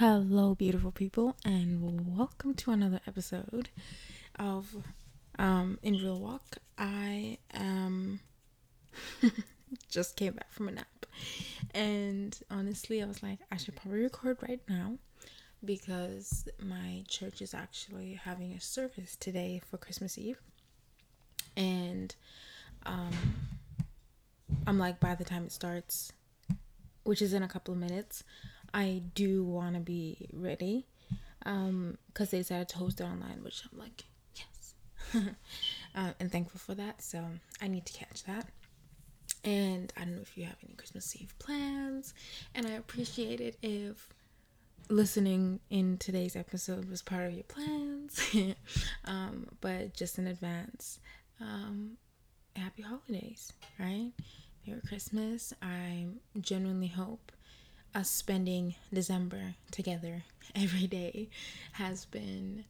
Hello, beautiful people, and welcome to another episode of um, In Real Walk. I am just came back from a nap, and honestly, I was like, I should probably record right now because my church is actually having a service today for Christmas Eve, and um, I'm like, by the time it starts, which is in a couple of minutes. I do want to be ready um because they said to host it online which i'm like yes. Uh, and thankful for that so i need to catch that. And i don't know if you have any christmas eve plans and i appreciate it if listening in today's episode was part of your plans. Um but just in advance um happy holidays right? Merry christmas. I genuinely hope us spending December together every day has been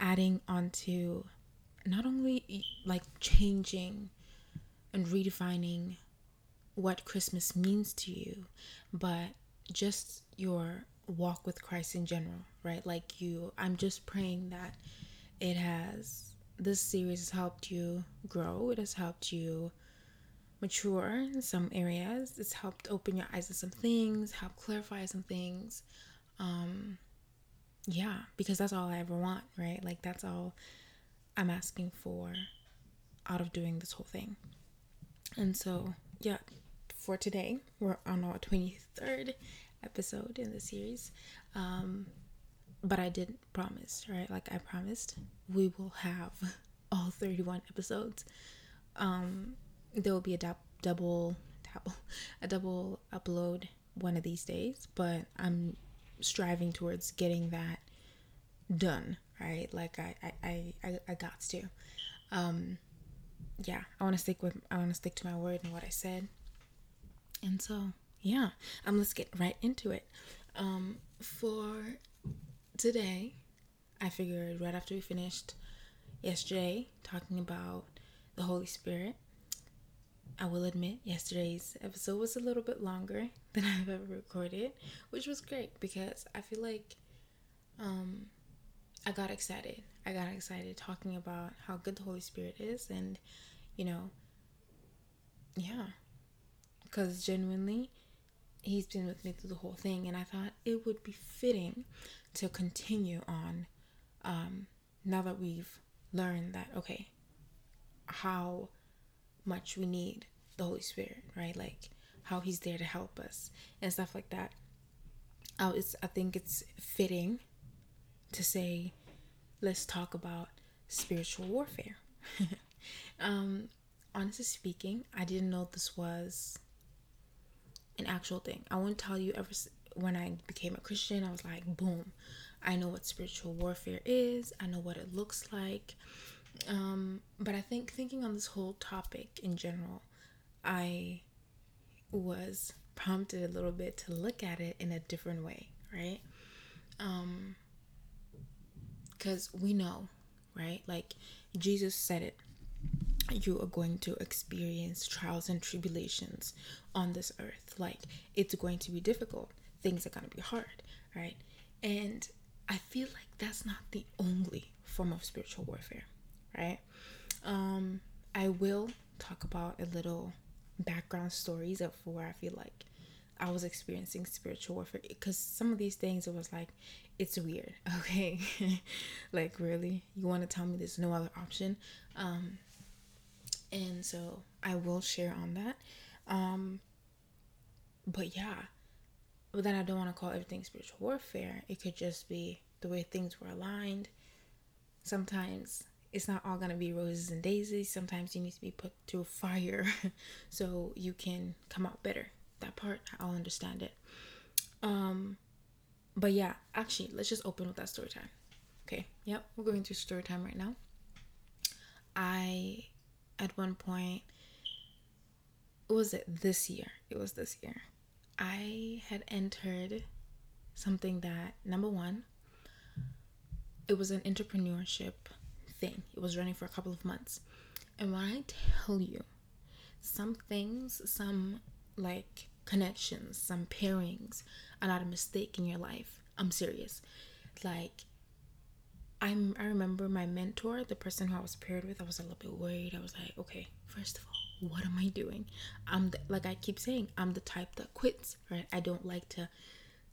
adding onto not only like changing and redefining what Christmas means to you, but just your walk with Christ in general, right? Like you, I'm just praying that it has, this series has helped you grow, it has helped you mature in some areas. It's helped open your eyes to some things, help clarify some things. Um, yeah, because that's all I ever want, right? Like that's all I'm asking for out of doing this whole thing. And so, yeah, for today, we're on our 23rd episode in the series. Um, but I did promise, right? Like I promised, we will have all 31 episodes. Um, there will be a double double a double upload one of these days, but I'm striving towards getting that done, right? Like I I I, I got to. Um yeah, I want to stick with I want to stick to my word and what I said. And so, yeah, um let's get right into it. Um for today, I figured right after we finished yesterday talking about the Holy Spirit, I will admit, yesterday's episode was a little bit longer than I've ever recorded, which was great because I feel like um, I got excited. I got excited talking about how good the Holy Spirit is, and you know, yeah, because genuinely, He's been with me through the whole thing, and I thought it would be fitting to continue on um, now that we've learned that, okay, how much we need the Holy Spirit, right? Like how He's there to help us and stuff like that. I, was, I think it's fitting to say, let's talk about spiritual warfare. um, honestly speaking, I didn't know this was an actual thing. I won't tell you ever when I became a Christian, I was like, boom, I know what spiritual warfare is, I know what it looks like. Um, but I think thinking on this whole topic in general, I was prompted a little bit to look at it in a different way, right? Um, because we know, right? Like Jesus said it, you are going to experience trials and tribulations on this earth. Like it's going to be difficult, things are going to be hard, right? And I feel like that's not the only form of spiritual warfare, right? Um, I will talk about a little background stories of where I feel like I was experiencing spiritual warfare because some of these things it was like it's weird okay? Like really? You want to tell me there's no other option? Um and so I will share on that. Um but yeah. But then I don't want to call everything spiritual warfare. It could just be the way things were aligned. Sometimes it's not all gonna be roses and daisies. Sometimes you need to be put through fire so you can come out better. That part I'll understand it. Um but yeah, actually let's just open with that story time. Okay, yep, we're going through story time right now. I at one point was it this year? It was this year. I had entered something that number one, it was an entrepreneurship thing. It was running for a couple of months. And when I tell you, some things, some like connections, some pairings are not a mistake in your life. I'm serious. Like I'm I remember my mentor, the person who I was paired with, I was a little bit worried. I was like, okay, first of all, what am I doing? I'm the, like I keep saying, I'm the type that quits, right? I don't like to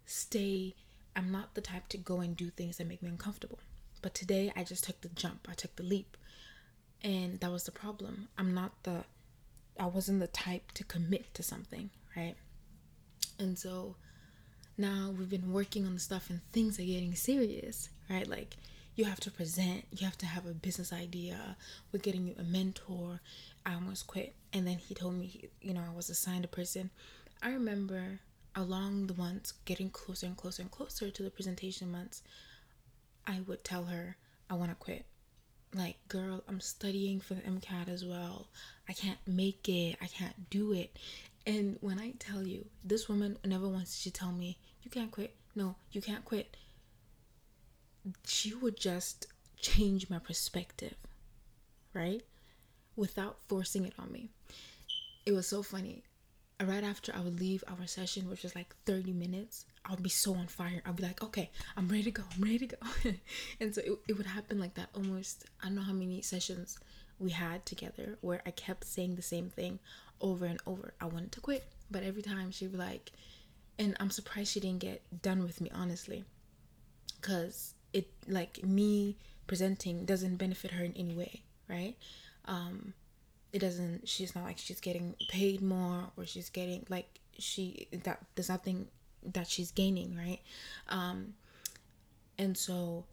stay I'm not the type to go and do things that make me uncomfortable. But today I just took the jump. I took the leap. And that was the problem. I'm not the I wasn't the type to commit to something, right? And so now we've been working on the stuff and things are getting serious, right? Like you have to present, you have to have a business idea. We're getting you a mentor. I almost quit. And then he told me, you know, I was assigned a person. I remember along the months, getting closer and closer and closer to the presentation months, I would tell her, I want to quit. Like, girl, I'm studying for the MCAT as well. I can't make it. I can't do it. And when I tell you, this woman never wants to tell me, you can't quit. No, you can't quit. She would just change my perspective, right? Without forcing it on me. It was so funny right after I would leave our session, which was like 30 minutes, I would be so on fire. I'd be like, okay, I'm ready to go. I'm ready to go. and so it, it would happen like that almost, I don't know how many sessions we had together where I kept saying the same thing over and over. I wanted to quit, but every time she'd be like, and I'm surprised she didn't get done with me, honestly. Because it, like, me presenting doesn't benefit her in any way, right? Um, it doesn't she's not like she's getting paid more or she's getting like she that there's nothing that she's gaining right? Um and so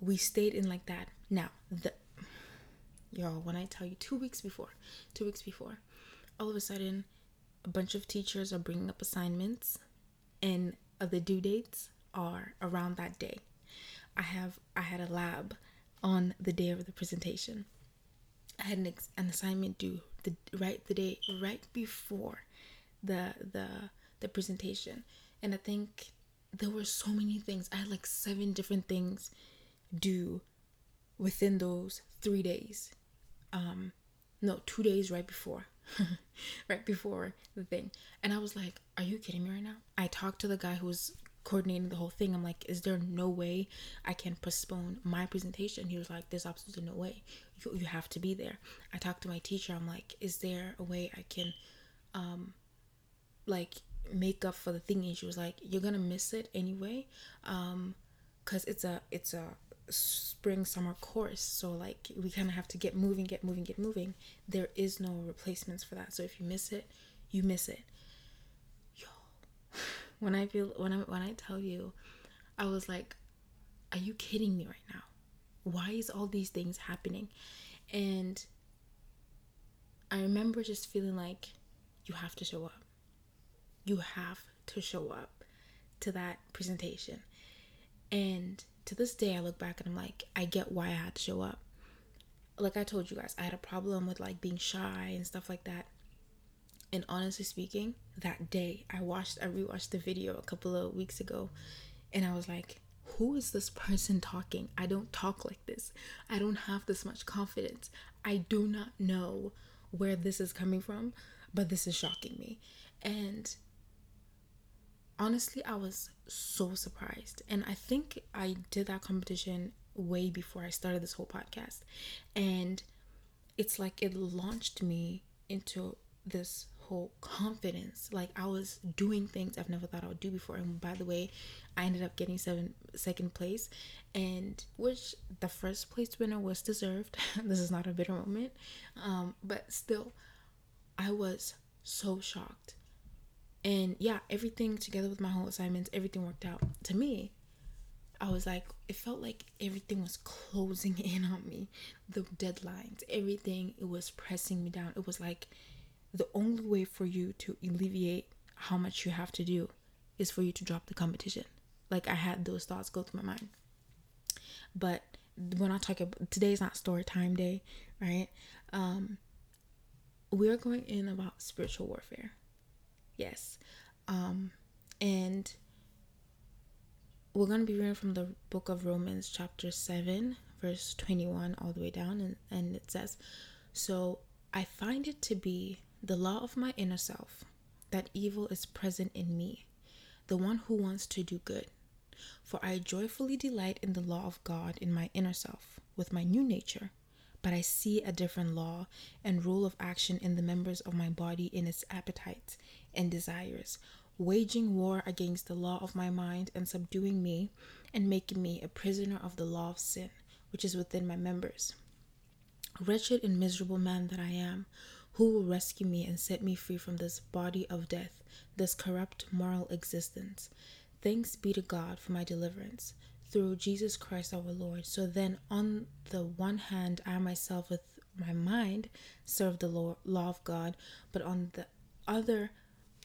we stayed in like that. Now the y'all, when i tell you two weeks before two weeks before all of a sudden a bunch of teachers are bringing up assignments and the due dates are around that day. I have i had a lab on the day of the presentation. I had an, ex- an assignment due the right the day right before the the the presentation, and I think there were so many things. I had like seven different things due within those three days. Um, no, two days right before, right before the thing, and I was like, "Are you kidding me right now?" I talked to the guy who was coordinating the whole thing. I'm like, is there no way I can postpone my presentation? He was like, there's absolutely no way. You, you have to be there. I talked to my teacher. I'm like, is there a way I can, um, like make up for the thing? And she was like, you're gonna miss it anyway, um, cause it's a it's a spring summer course so like we kind of have to get moving get moving get moving there is no replacements for that so if you miss it you miss it yo when I feel when I when I tell you, I was like, "Are you kidding me right now? Why is all these things happening?" And I remember just feeling like you have to show up. You have to show up to that presentation. And to this day I look back and I'm like, I get why I had to show up. Like I told you guys, I had a problem with like being shy and stuff like that. And honestly speaking, that day I watched I rewatched the video a couple of weeks ago and I was like, who is this person talking? I don't talk like this. I don't have this much confidence. I do not know where this is coming from, but this is shocking me. And honestly, I was so surprised. And I think I did that competition way before I started this whole podcast. And it's like it launched me into this whole confidence. Like I was doing things I've never thought I would do before. And by the way, I ended up getting seven second place, and which the first place winner was deserved. this is not a bitter moment, um, but still, I was so shocked. And yeah, everything together with my whole assignments, everything worked out. To me, I was like, it felt like everything was closing in on me. The deadlines, everything, it was pressing me down. It was like the only way for you to alleviate how much you have to do is for you to drop the competition. Like I had those thoughts go through my mind. But we're not talking today's not story time day, right? Um we're going in about spiritual warfare. Yes. Um and we're going to be reading from the book of Romans chapter 7 verse 21 all the way down and, and it says so I find it to be the law of my inner self, that evil is present in me, the one who wants to do good. For I joyfully delight in the law of God in my inner self, with my new nature. But I see a different law and rule of action in the members of my body in its appetites and desires, waging war against the law of my mind and subduing me and making me a prisoner of the law of sin, which is within my members. Wretched and miserable man that I am, who will rescue me and set me free from this body of death, this corrupt moral existence? Thanks be to God for my deliverance through Jesus Christ our Lord. So then, on the one hand, I myself with my mind serve the law, of God, but on the other,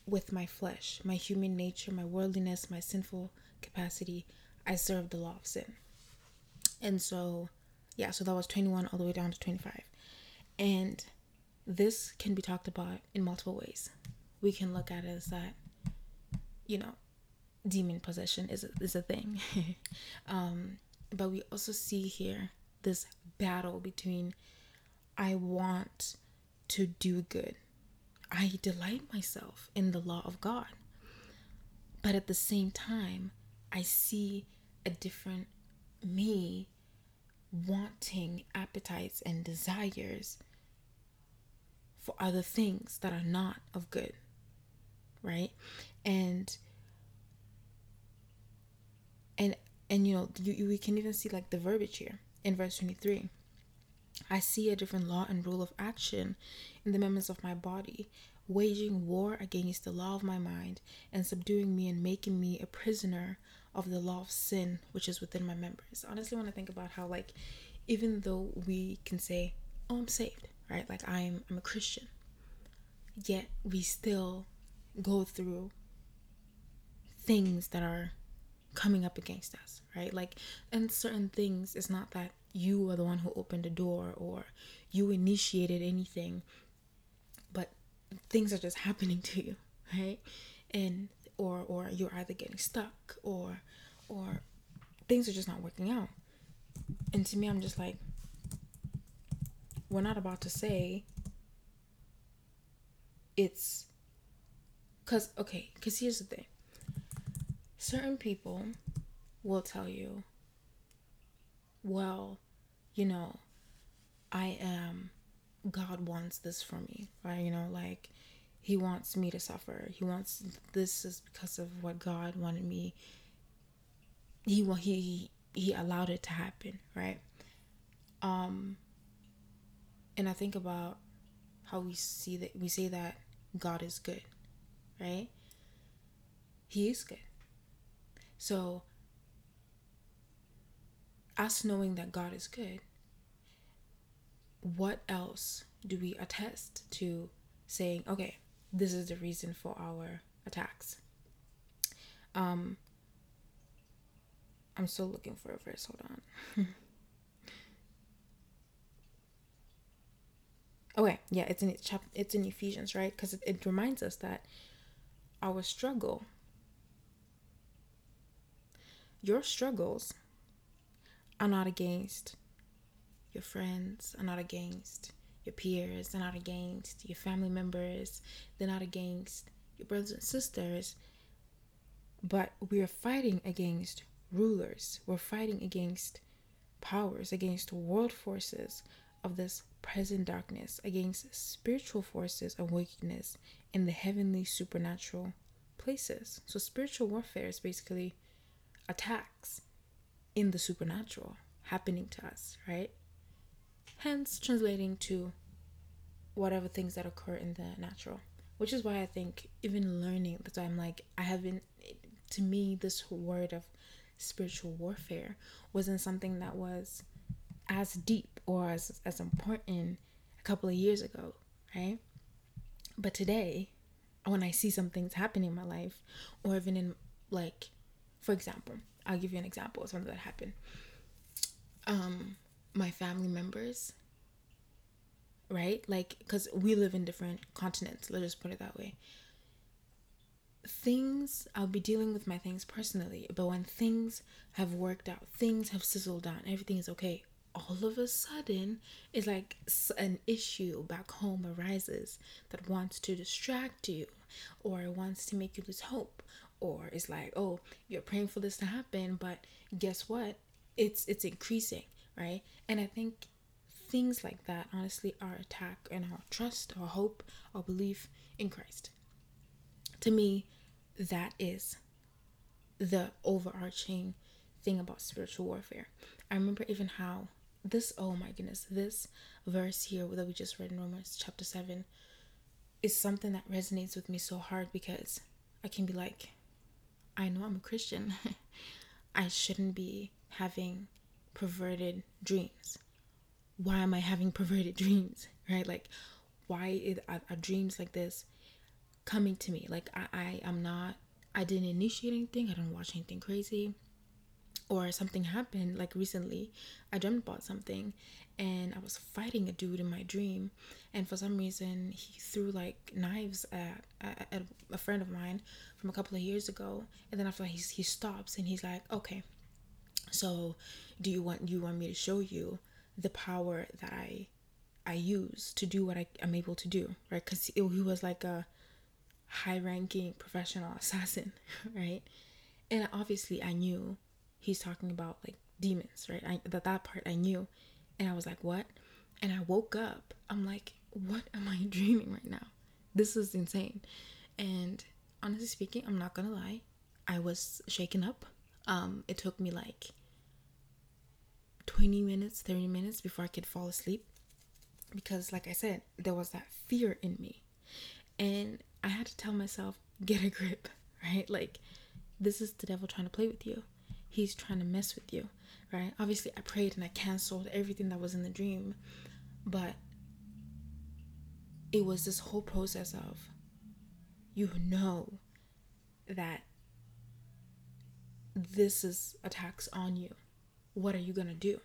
with my flesh, my human nature, my worldliness, my sinful capacity, I serve the law of sin. And so, yeah, so that was 21 all the way down to 25. And this can be talked about in multiple ways. We can look at it as that, you know, demon possession is a, is a thing. um, but we also see here this battle between I want to do good. I delight myself in the law of God. But at the same time, I see a different me wanting appetites and desires for other things that are not of good. Right? And and and you know you, you, we can even see like the verbiage here in verse 23 i see a different law and rule of action in the members of my body waging war against the law of my mind and subduing me and making me a prisoner of the law of sin which is within my members. Honestly when i think about how like even though we can say oh i'm saved right? Like i'm i'm a christian. Yet we still go through things that are coming up against us right? Like and certain things it's not that you are the one who opened the door or you initiated anything but things are just happening to you right? And or or you're either getting stuck or or things are just not working out. And to me i'm just like we're not about to say it's because okay because here's the thing. Certain people will tell you well you know i am god wants this for me right? You know like he wants me to suffer. He wants this is because of what god wanted me he he he allowed it to happen right? Um and i think about how we see that we say that god is good right? He is good. So us knowing that god is good what else do we attest to saying okay this is the reason for our attacks um I'm still looking for a verse. Hold on. okay, yeah, it's in it's in Ephesians, right? Because it, it reminds us that our struggle, your struggles, are not against your friends, are not against your peers, they're not against your family members, they're not against your brothers and sisters, but we are fighting against rulers. We're fighting against powers, against world forces of this present darkness, against spiritual forces of wickedness in the heavenly supernatural places. So, spiritual warfare is basically attacks in the supernatural happening to us, right? Hence, translating to whatever things that occur in the natural, which is why I think even learning that I'm like, I haven't, to me, this word of spiritual warfare wasn't something that was as deep or as, as important a couple of years ago, right? But today, when I see some things happening in my life, or even in like, for example, I'll give you an example of something that happened. Um, my family members, right? Like, because we live in different continents, let's just put it that way things I'll be dealing with my things personally, but when things have worked out, things have sizzled down, everything is okay. All of a sudden, it's like an issue back home arises that wants to distract you, or wants to make you lose hope, or it's like oh you're praying for this to happen but guess what? It's it's increasing right? And i think things like that honestly are attack and our trust our hope our belief in christ. To me that is the overarching thing about spiritual warfare. I remember even how this oh my goodness this verse here that we just read in romans chapter 7 is something that resonates with me so hard because i can be like i know i'm a christian i shouldn't be having perverted dreams why am I having perverted dreams? Right? Like, why are, are, dreams like this coming to me? Like, I, I am not, I didn't initiate anything, I didn't watch anything crazy, or something happened. Like, recently, I dreamt about something and I was fighting a dude in my dream, and for some reason, he threw like knives at, at, at a friend of mine from a couple of years ago, and then after he, he stops and he's like, okay. So, do you want you want me to show you the power that I I use to do what I am able to do, right? Because he was like a high-ranking professional assassin, right? And obviously, I knew he's talking about like demons, right? I, that that part I knew, and I was like, "What?" And I woke up. I'm like, "What am I dreaming right now? This is insane." And honestly speaking, I'm not gonna lie, I was shaken up. Um, it took me like 20 minutes, 30 minutes before I could fall asleep. Because, like I said, there was that fear in me. And I had to tell myself, get a grip, right? Like, this is the devil trying to play with you. He's trying to mess with you, right? Obviously, I prayed and I canceled everything that was in the dream. But it was this whole process of you know that this is attacks on you what are you going to do?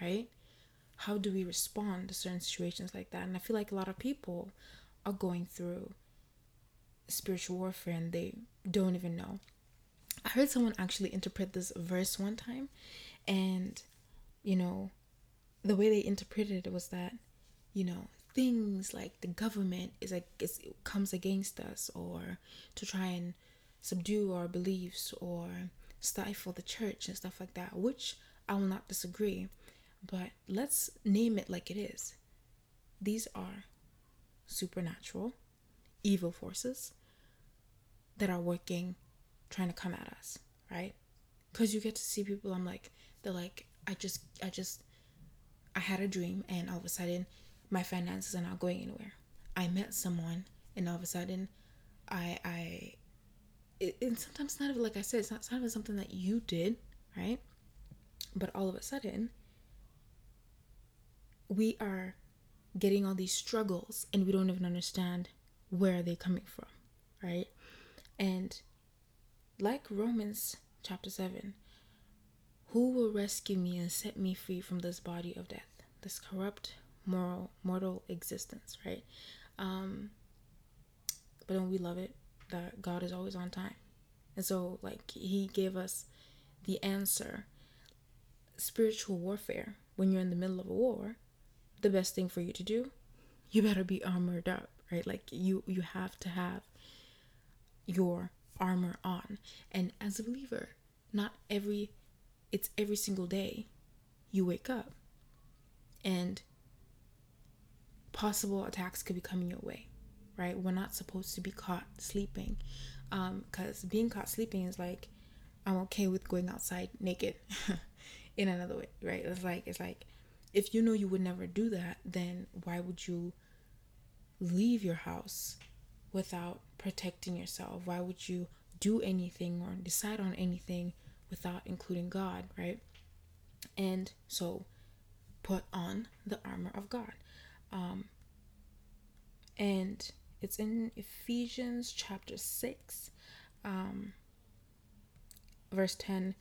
Right? How do we respond to certain situations like that? And I feel like a lot of people are going through spiritual warfare and they don't even know. I heard someone actually interpret this verse one time, and you know, the way they interpreted it was that, you know, things like the government is like is, comes against us or to try and subdue our beliefs or stifle the church and stuff like that, which I will not disagree, but let's name it like it is. These are supernatural, evil forces that are working, trying to come at us, right? Because you get to see people, I'm like, they're like, I just, I just, I had a dream, and all of a sudden, my finances are not going anywhere. I met someone, and all of a sudden, I, I, it, and sometimes not even like I said, it's not, it's something that you did, right? But all of a sudden, we are getting all these struggles and we don't even understand where they're coming from, right? And like Romans chapter 7, who will rescue me and set me free from this body of death, this corrupt, moral, mortal existence, right? Um, but don't we love it that God is always on time? And so, like, He gave us the answer spiritual warfare, when you're in the middle of a war, the best thing for you to do, you better be armored up, right? Like you you have to have your armor on. And as a believer, not every it's every single day you wake up and possible attacks could be coming your way right we're not supposed to be caught sleeping um because being caught sleeping is like i'm okay with going outside naked in another way, right? It's like it's like if you know you would never do that, then why would you leave your house without protecting yourself? Why would you do anything or decide on anything without including God, right? And so put on the armor of God. Um, and it's in Ephesians chapter 6, um, verse 10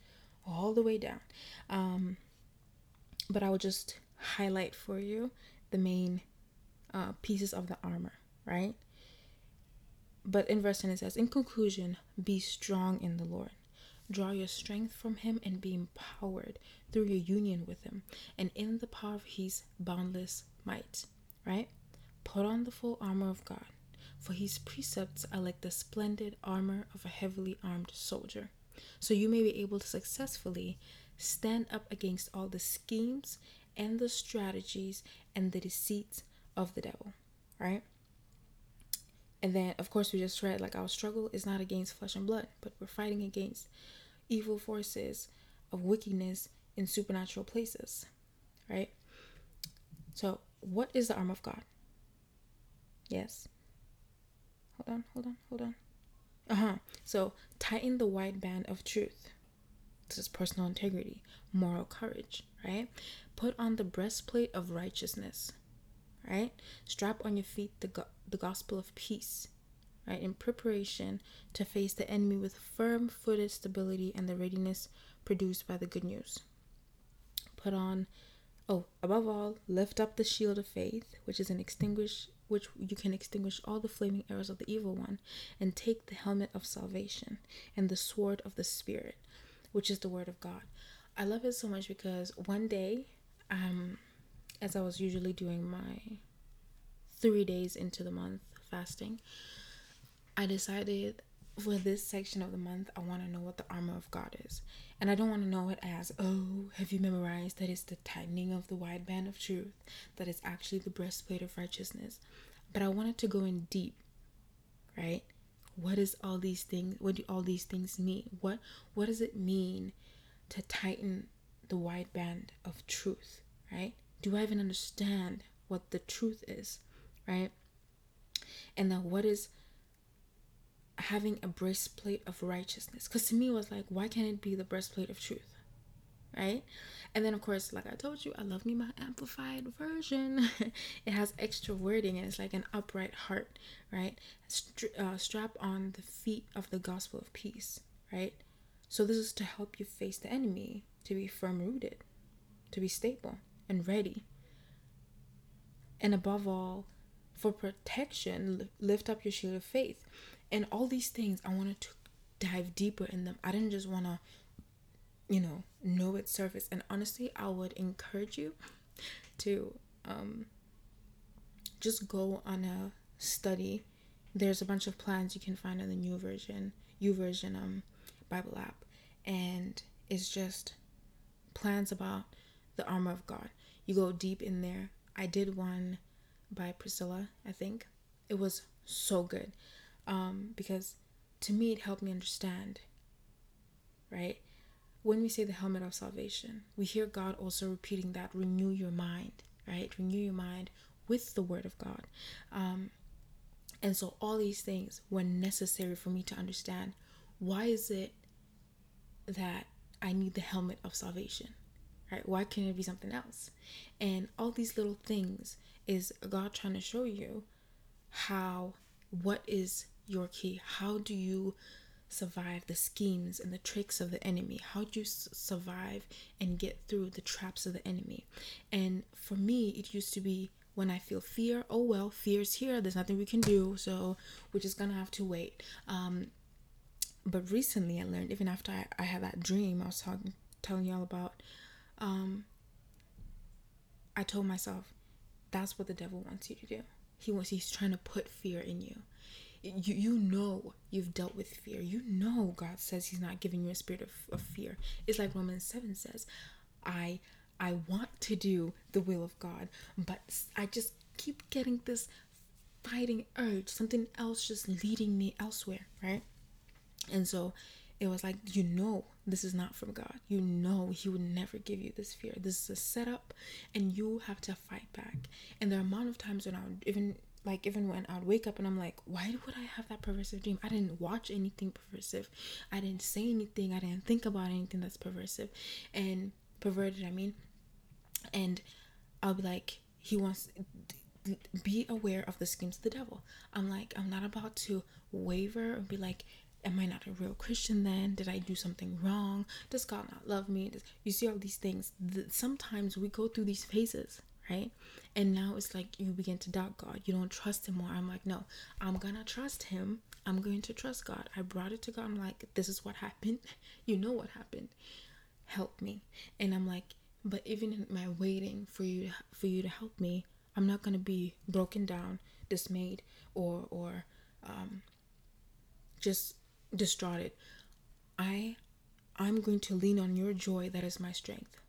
all the way down. Um, but I will just highlight for you the main uh, pieces of the armor, right? But in verse 10 it says, In conclusion, be strong in the Lord. Draw your strength from him and be empowered through your union with him and in the power of his boundless might, right? Put on the full armor of God for his precepts are like the splendid armor of a heavily armed soldier. So you may be able to successfully stand up against all the schemes and the strategies and the deceits of the devil, right? And then, of course, we just read like our struggle is not against flesh and blood, but we're fighting against evil forces of wickedness in supernatural places, right? So, what is the arm of God? Yes. Hold on, hold on, hold on. Uh huh. So, tighten the white band of truth. This is personal integrity, moral courage, right? Put on the breastplate of righteousness, right? Strap on your feet the, go- the gospel of peace, right? In preparation to face the enemy with firm footed stability and the readiness produced by the good news. Put on, oh, above all, lift up the shield of faith, which is an extinguish, which you can extinguish all the flaming arrows of the evil one, and take the helmet of salvation and the sword of the Spirit, which is the word of God. I love it so much because one day, um, as I was usually doing my three days into the month fasting, I decided for this section of the month, I want to know what the armor of God is. And I don't want to know it as, oh, have you memorized that it's the tightening of the wide band of truth, that it's actually the breastplate of righteousness. But I wanted to go in deep, right? What is all these things? What do all these things mean? What what does it mean to tighten the wide band of truth, right? Do I even understand what the truth is, right? And then what is having a breastplate of righteousness. Because to me it was like why can't it be the breastplate of truth? Right? And then of course like i told you i love me my amplified version. It has extra wording and it's like an upright heart right? Uh, strap on the feet of the gospel of peace right? So this is to help you face the enemy to be firm rooted to be stable and ready. And above all for protection lift up your shield of faith and all these things i wanted to dive deeper in them. I didn't just want to you know know its surface. And honestly i would encourage you to um just go on a study. There's a bunch of plans you can find in the YouVersion YouVersion um bible app. And it's just plans about the armor of god. You go deep in there. I did one by priscilla i think. It was so good um, because to me it helped me understand right? When we say the helmet of salvation we hear god also repeating that renew your mind right? Renew your mind with the word of god. Um, and so all these things were necessary for me to understand why is it that i need the helmet of salvation right? Why can't it be something else? And all these little things is god trying to show you how what is your key? How do you survive the schemes and the tricks of the enemy? How do you survive and get through the traps of the enemy? And for me, it used to be when I feel fear, oh well, fear's here. There's nothing we can do, so we're just gonna have to wait. Um, but recently, I learned even after I, I had that dream, I was talking, telling y'all about. Um, I told myself, that's what the devil wants you to do. He wants he's trying to put fear in you you you know you've dealt with fear. You know god says he's not giving you a spirit of, of fear. It's like romans 7 says i i want to do the will of god but i just keep getting this fighting urge something else just leading me elsewhere right? And so it was like you know this is not from god. You know he would never give you this fear. This is a setup and you have to fight back. And the amount of times when i would even like even when I'd wake up and I'm like, why would I have that perversive dream? I didn't watch anything perversive. I didn't say anything. I didn't think about anything that's perversive and perverted. I mean, and I'll be like, he wants be aware of the schemes of the devil. I'm like, I'm not about to waver and be like, am I not a real Christian then? Did I do something wrong? Does God not love me? Does, you see all these things. Sometimes we go through these phases right? And now it's like you begin to doubt God. You don't trust Him more. I'm like, no, I'm gonna trust Him. I'm going to trust God. I brought it to God. I'm like, this is what happened. You know what happened. Help me. And I'm like, but even in my waiting for you for you to help me, I'm not gonna be broken down, dismayed, or or um, just distraught, I I'm going to lean on your joy that is my strength.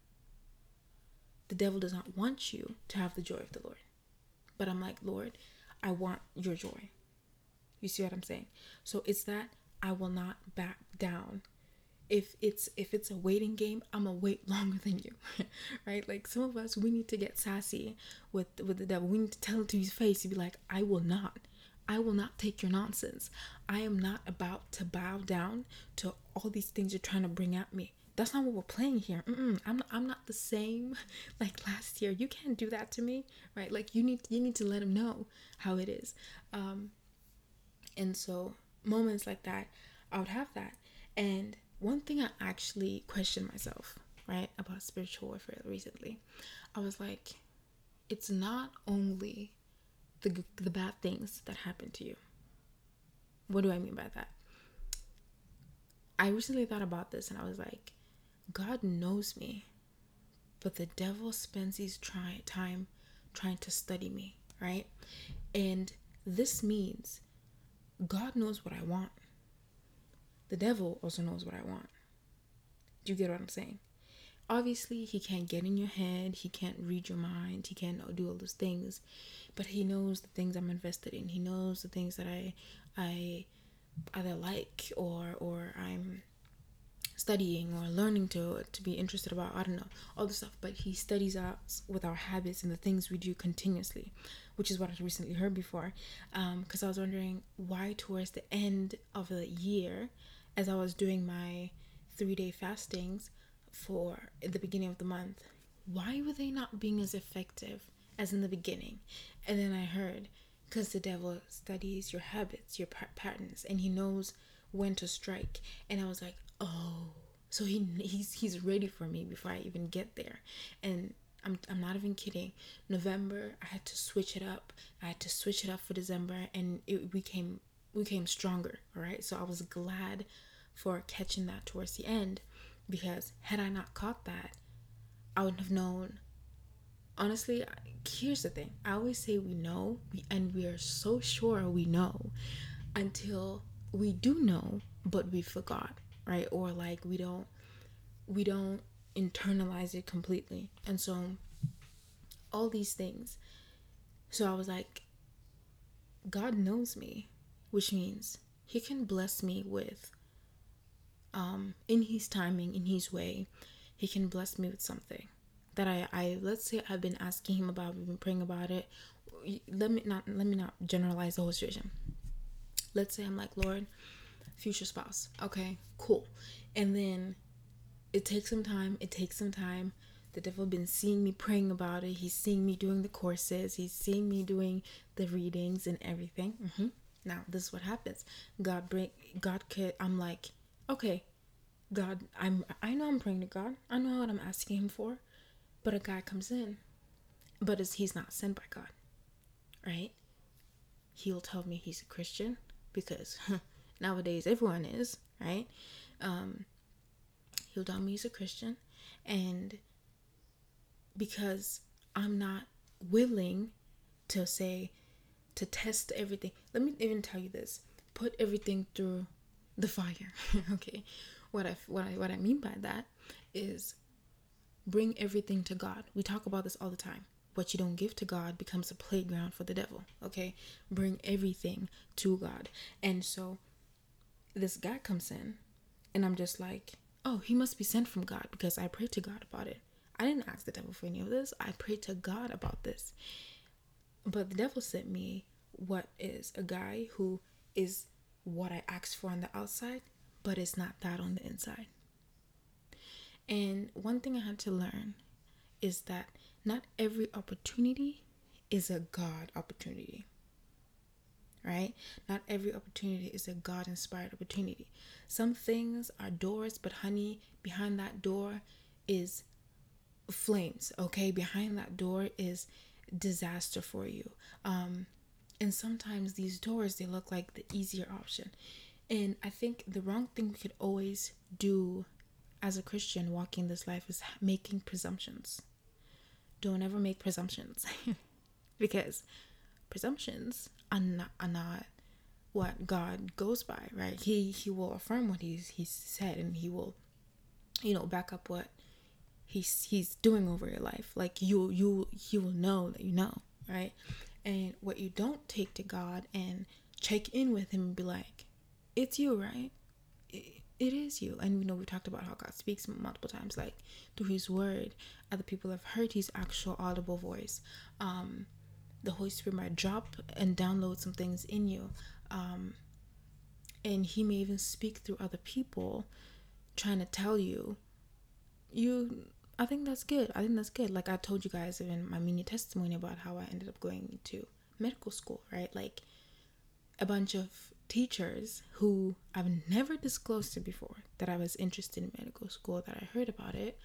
The devil does not want you to have the joy of the Lord. But I'm like, Lord, I want your joy. You see what I'm saying? So it's that I will not back down. If it's if it's a waiting game, I'm gonna wait longer than you, right? Like some of us, we need to get sassy with with the devil. We need to tell it to his face to be like, I will not. I will not take your nonsense. I am not about to bow down to all these things you're trying to bring at me. That's not what we're playing here. Mm-mm, I'm not, I'm not the same like last year. You can't do that to me, right? Like you need you need to let him know how it is. Um, and so moments like that, I would have that. And one thing I actually questioned myself, right, about spiritual warfare recently, I was like, it's not only the the bad things that happen to you. What do I mean by that? I recently thought about this and I was like, God knows me, but the devil spends his try time trying to study me, right? And this means God knows what I want. The devil also knows what I want. Do you get what I'm saying? Obviously, he can't get in your head, he can't read your mind, he can't do all those things but he knows the things I'm invested in. He knows the things that I I either like or or I'm studying or learning to to be interested about. I don't know all the stuff, but he studies us with our habits and the things we do continuously, which is what I recently heard before. Because um, I was wondering why towards the end of the year, as I was doing my three day fastings for the beginning of the month, why were they not being as effective as in the beginning. And then I heard, because the devil studies your habits, your patterns, and he knows when to strike. And I was like, oh, so he he's he's ready for me before I even get there. And I'm I'm not even kidding. November, I had to switch it up. I had to switch it up for December, and it became we came stronger. All right, so I was glad for catching that towards the end, because had I not caught that, I wouldn't have known honestly, here's the thing. I always say we know, and we are so sure we know until we do know, but we forgot, right? Or like we don't we don't internalize it completely. And so all these things. So I was like God knows me, which means he can bless me with um in his timing, in his way. He can bless me with something that I, I let's say I've been asking him about, we've been praying about it. Let me not let me not generalize the whole situation. Let's say I'm like, Lord, future spouse. Okay, cool. And then it takes some time, it takes some time. The devil been seeing me praying about it. He's seeing me doing the courses. He's seeing me doing the readings and everything. Mm-hmm. Now this is what happens. God bring God could. I'm like, okay, God. I'm. I know I'm praying to God. I know what I'm asking Him for. But a guy comes in, but he's not sent by God, right? He'll tell me he's a Christian because nowadays everyone is, right? Um, me he's a Christian, and because I'm not willing to say to test everything. Let me even tell you this: put everything through the fire. okay, what I what I what I mean by that is Bring everything to God. We talk about this all the time. What you don't give to God becomes a playground for the devil. Okay? Bring everything to God. And so this guy comes in, and I'm just like, oh, he must be sent from God because I prayed to God about it. I didn't ask the devil for any of this. I prayed to God about this. But the devil sent me what is a guy who is what I asked for on the outside, but it's not that on the inside. And one thing I had to learn is that not every opportunity is a God opportunity. Right? Not every opportunity is a God inspired opportunity. Some things are doors, but honey, behind that door is flames. Okay? Behind that door is disaster for you. Um, and sometimes these doors they look like the easier option. And I think the wrong thing we could always do as a Christian walking this life is making presumptions. Don't ever make presumptions because presumptions are not, are not what God goes by, right? He he will affirm what he's he's said and he will you know back up what he's he's doing over your life. Like you you you will know that you know, right? And what you don't take to God and check in with him and be like, It's you, right? It, it is you. And you know we talked about how God speaks multiple times, like through his word. Other people have heard his actual audible voice. Um the Holy Spirit might drop and download some things in you. Um, and He may even speak through other people trying to tell you, you. I think that's good. I think that's good. Like I told you guys in my mini testimony about how I ended up going to medical school, right? Like a bunch of teachers who I've never disclosed to before that I was interested in medical school, that I heard about it,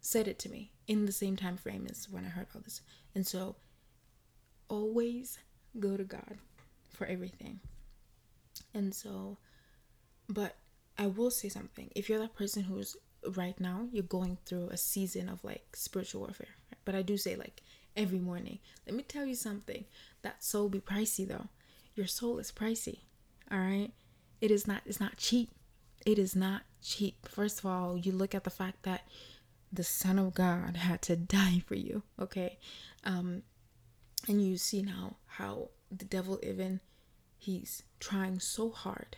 said it to me in the same time frame as when I heard all this. And so always go to God for everything. And so, but I will say something. If you're that person who's right now, you're going through a season of like spiritual warfare, but I do say like every morning, let me tell you something. That soul be pricey though. Your soul is pricey. All right. It is not, it's not cheap. It is not cheap. First of all, you look at the fact that the Son of God had to die for you. Okay. Um, and you see now how the devil even he's trying so hard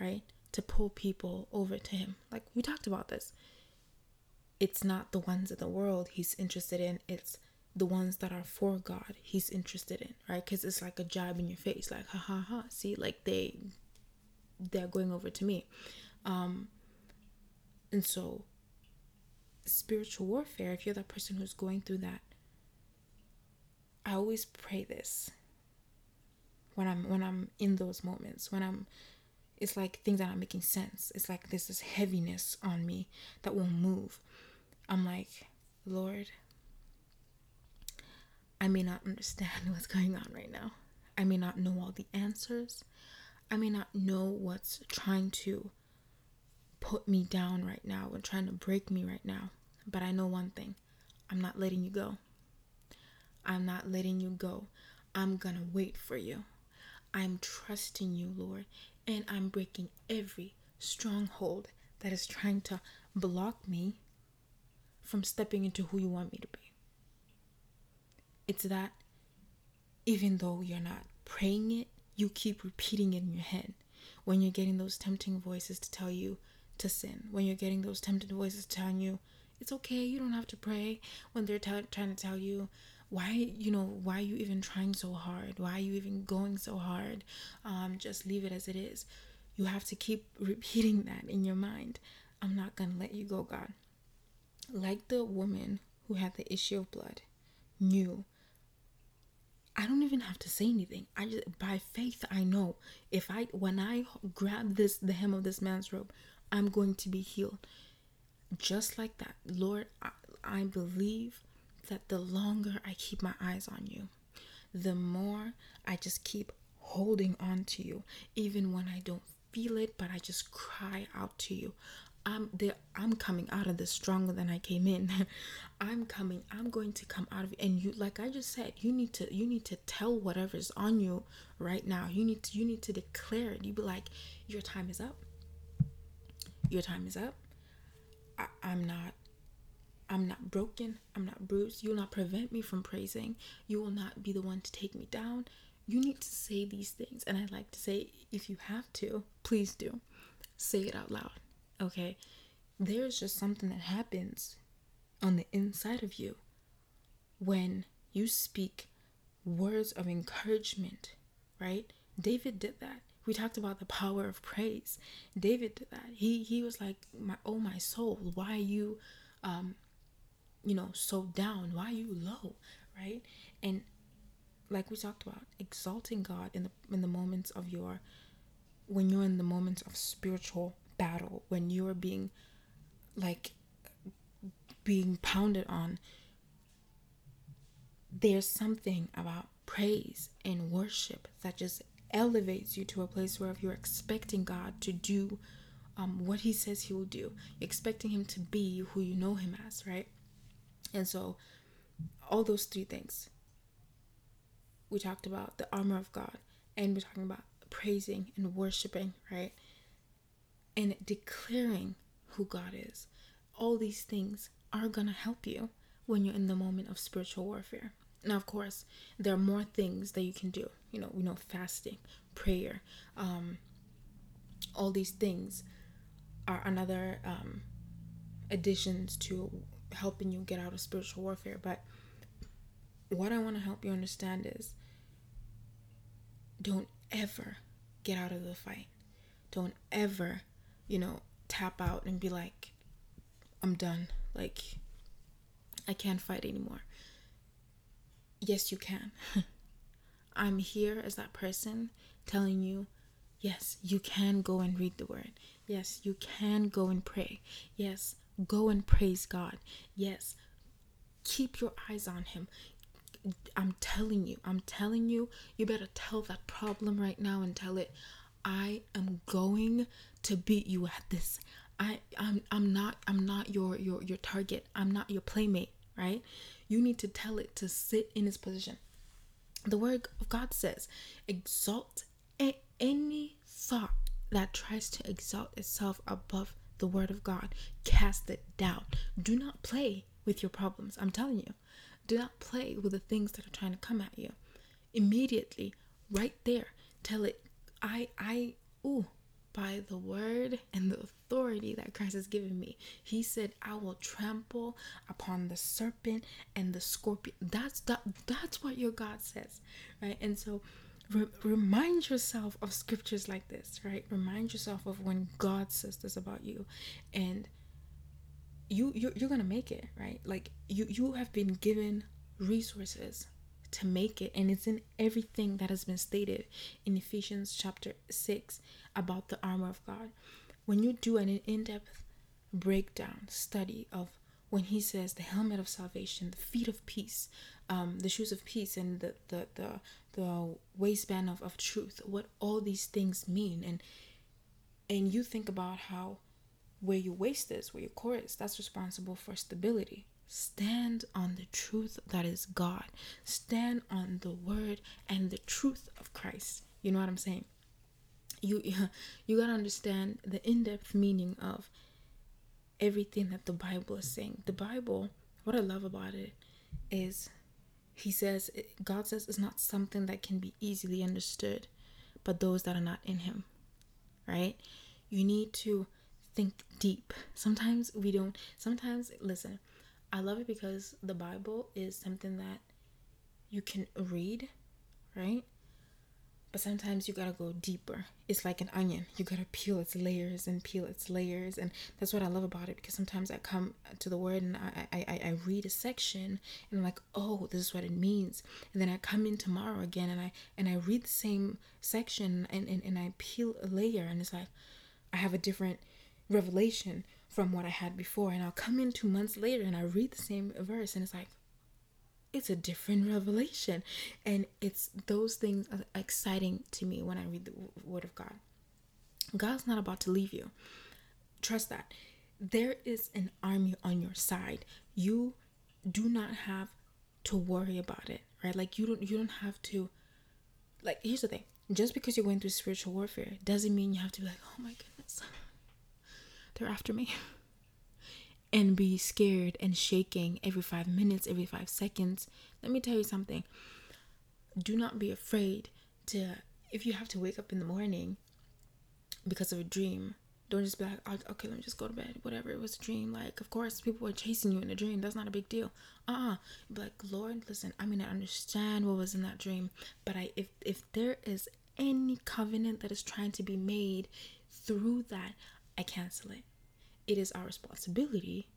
right to pull people over to him. Like we talked about this. It's not the ones in the world he's interested in. It's the ones that are for god he's interested in right? Because it's like a jab in your face. Like ha ha ha. See like they they're going over to me. Um and so spiritual warfare if you're that person who's going through that I always pray this when I'm when I'm in those moments when I'm it's like things are not making sense. It's like there's this heaviness on me that won't move. I'm like, Lord, I may not understand what's going on right now. I may not know all the answers. I may not know what's trying to put me down right now and trying to break me right now. But I know one thing I'm not letting you go. I'm not letting you go. I'm going to wait for you. I'm trusting you, Lord, and I'm breaking every stronghold that is trying to block me from stepping into who you want me to be. It's that even though you're not praying it, you keep repeating it in your head. When you're getting those tempting voices to tell you to sin, when you're getting those tempting voices telling you it's okay, you don't have to pray, when they're t- trying to tell you why you know why are you even trying so hard why are you even going so hard um just leave it as it is you have to keep repeating that in your mind i'm not gonna let you go god like the woman who had the issue of blood knew I don't even have to say anything. I just by faith I know if I when I grab this the hem of this man's robe, I'm going to be healed. Just like that. Lord, I, I believe that the longer I keep my eyes on you, the more I just keep holding on to you, even when I don't feel it, but I just cry out to you. I'm there I'm coming out of this stronger than I came in. I'm coming, I'm going to come out of it. And you like I just said, you need to you need to tell whatever's on you right now. You need to you need to declare it. You be like, your time is up. Your time is up. I, I'm not I'm not broken. I'm not bruised. You will not prevent me from praising. You will not be the one to take me down. You need to say these things. And I like to say, if you have to, please do. Say it out loud. Okay? There's just something that happens on the inside of you when you speak words of encouragement, right? David did that. We talked about the power of praise. David did that. He he was like, "My oh my soul, why you um you know, so down? Why are you low? Right? And like we talked about, exalting God in the in the moments of your when you're in the moments of spiritual battle, when you're being like being pounded on, there's something about praise and worship that just elevates you to a place where if you're expecting God to do um, what He says He will do, expecting Him to be who you know Him as, right? And so, all those three things we talked about the armor of God, and we're talking about praising and worshiping, right? And declaring who God is. All these things are going to help you when you're in the moment of spiritual warfare. Now, of course, there are more things that you can do. You know, we know fasting, prayer, um, all these things are another um, additions to helping you get out of spiritual warfare. But what I want to help you understand is don't ever get out of the fight. Don't ever, you know, tap out and be like, I'm done. Like, I can't fight anymore. Yes, you can. I'm here as that person telling you, yes, you can go and read the word. Yes, you can go and pray. Yes, go and praise God. Yes, keep your eyes on Him. I'm telling you, I'm telling you, you better tell that problem right now and tell it, I am going to beat you at this. I I'm I'm not I'm not your your your target. I'm not your playmate, right? You need to tell it to sit in its position. The word of God says, exalt a- any thought that tries to exalt itself above the word of God. Cast it down. Do not play with your problems. I'm telling you. Do not play with the things that are trying to come at you. Immediately, right there, tell it, I, I, ooh, by the word and the authority that Christ has given me. He said, I will trample upon the serpent and the scorpion. That's that, that's what your God says, right? And so re- remind yourself of scriptures like this, right? Remind yourself of when God says this about you and you you're, you're gonna make it right like you you have been given resources to make it and it's in everything that has been stated in ephesians chapter 6 about the armor of god when you do an in-depth breakdown study of when he says the helmet of salvation the feet of peace um, the shoes of peace and the the the, the waistband of, of truth what all these things mean and and you think about how where your waist is, where your core is, that's responsible for stability. Stand on the truth that is God. Stand on the word and the truth of Christ. You know what I'm saying? You you got to understand the in-depth meaning of everything that the Bible is saying. The Bible, what I love about it is he says God says it's not something that can be easily understood, but those that are not in him. Right? You need to think deep. Sometimes we don't, sometimes, listen, I love it because the Bible is something that you can read, right? But sometimes you gotta go deeper. It's like an onion. You gotta peel its layers and peel its layers, and that's what I love about it. Because sometimes I come to the word and I I, I, read a section and I'm like, oh, this is what it means. And then I come in tomorrow again and I and I read the same section and and, and I peel a layer and it's like I have a different revelation from what I had before. And I'll come in two months later and I read the same verse and it's like, it's a different revelation. And it's those things are exciting to me when I read the Word of God. God's not about to leave you. Trust that. There is an army on your side. You do not have to worry about it, right? Like you don't you don't have to like here's the thing. Just because you're going through spiritual warfare doesn't mean you have to be like, "Oh my goodness they're after me. and be scared and shaking every five minutes, every five seconds. Let me tell you something. Do not be afraid to, if you have to wake up in the morning because of a dream, don't just be like, oh, okay, let me just go to bed. Whatever, it was a dream. Like, of course, people were chasing you in a dream. That's not a big deal. Uh uh-uh. uh like, Lord, listen, I mean, I understand what was in that dream, but I, if if there is any covenant that is trying to be made through that, I cancel it. It is our responsibility,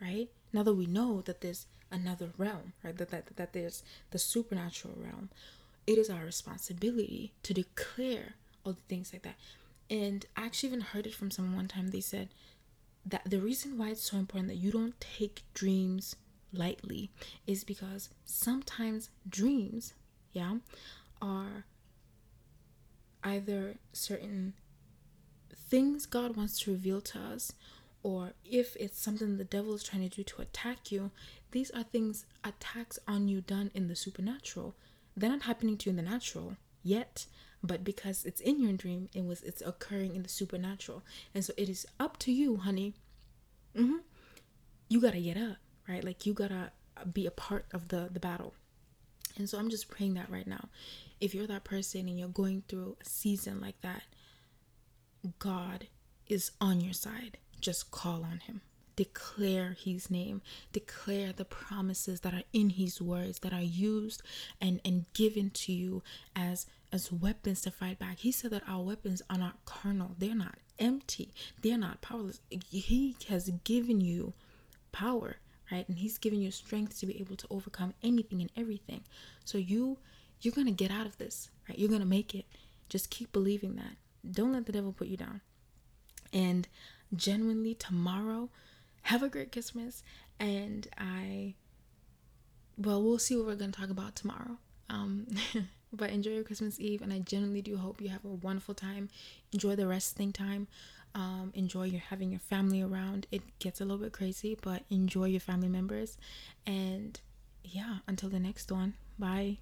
right? Now that we know that there's another realm, right? That, that, that there's the supernatural realm, it is our responsibility to declare all the things like that. And I actually even heard it from someone one time. They said that the reason why it's so important that you don't take dreams lightly is because sometimes dreams, yeah, are either certain things God wants to reveal to us, or if it's something the devil is trying to do to attack you, these are things, attacks on you done in the supernatural. They're not happening to you in the natural yet but because it's in your dream it was it's occurring in the supernatural. And so it is up to you honey. Mm-hmm. you gotta get up right? Like you gotta be a part of the the battle. And so i'm just praying that right now. If you're that person and you're going through a season like that god is on your side just call on him. Declare his name. Declare the promises that are in his words that are used and and given to you as as weapons to fight back. He said that our weapons are not carnal. They're not empty. They're not powerless. He has given you power right? And he's given you strength to be able to overcome anything and everything. So you you're gonna get out of this right? You're gonna make it. Just keep believing that. Don't let the devil put you down. And genuinely tomorrow have a great Christmas. And I, well, we'll see what we're going to talk about tomorrow. Um, but enjoy your Christmas Eve. And I genuinely do hope you have a wonderful time. Enjoy the resting time. Um, enjoy your having your family around. It gets a little bit crazy, but enjoy your family members. And yeah, until the next one. Bye.